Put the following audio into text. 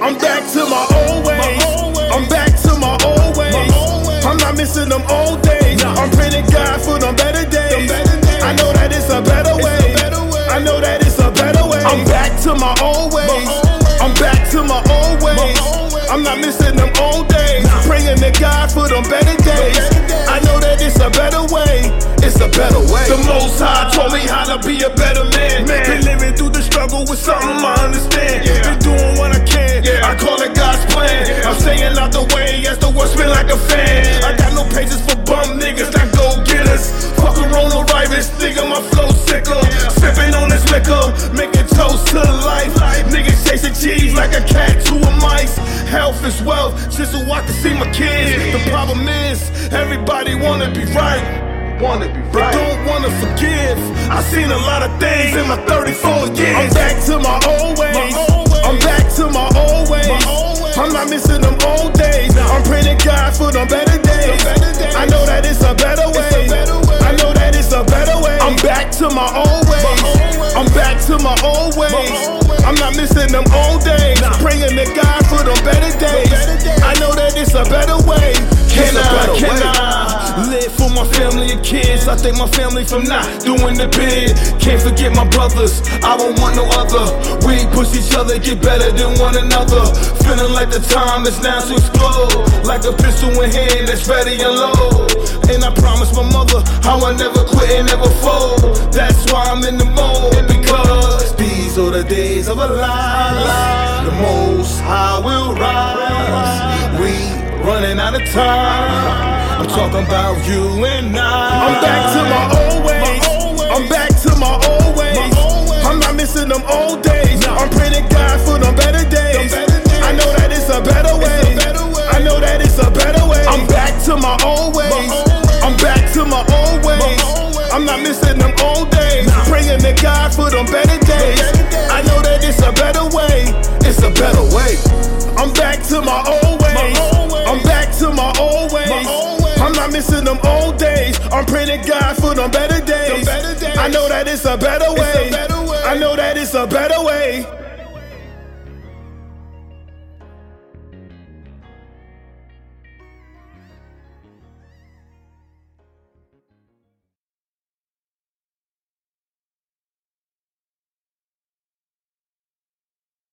I'm back to my old ways. I'm back to my old ways. I'm not missing them old days. I'm praying to God for them better days. I know that it's a better way. I know that it's a better way. I'm back to my old ways. I'm back to my old ways. I'm not missing them old days. Praying to God for them better days. I know that it's a better way. It's a better way. The Most High told me uh-huh. how to be a better. I understand. Been doing what I can. I call it God's plan. I'm staying out the way as the world spin like a fan. I got no patience for bum niggas, not go getters. Fuck coronavirus, nigga, my flow sicker. Sipping on this liquor, making toast to life. Niggas chasing cheese like a cat to a mice. Health is wealth, just so I can see my kids. The problem is, everybody wanna be right. Wanna be right. They don't wanna forgive. I seen a lot of things in my 34 years. I'm back to my old ways. I'm back to my old ways. I'm not missing them old days. I'm praying God for them better days. I know that it's a better way. I know that it's a better way. I'm back to my old ways. I'm back to my old ways. I'm not missing them old days. Praying to God kids? I thank my family for not doing the bid. Can't forget my brothers. I don't want no other. We push each other, get better than one another. Feeling like the time is now to explode. Like a pistol in hand that's ready and low. And I promise my mother how I never quit and never fold. That's why I'm in the mode because these are the days of a lie. The most high will rise. We running out of time. I'm talking about you and I. I'm back to my old ways. I'm back to my old ways. I'm not missing them old days. I'm praying God for them better days. I know that it's a better way. I know that it's a better way. I'm back to my old ways. I'm back to my old ways. I'm not missing them old days. Praying to God for them better days. I know that it's a better way. It's a better way. I'm back to my old missing them old days. I'm praying to God for them better days. I know that it's a better way. I know that it's a better way.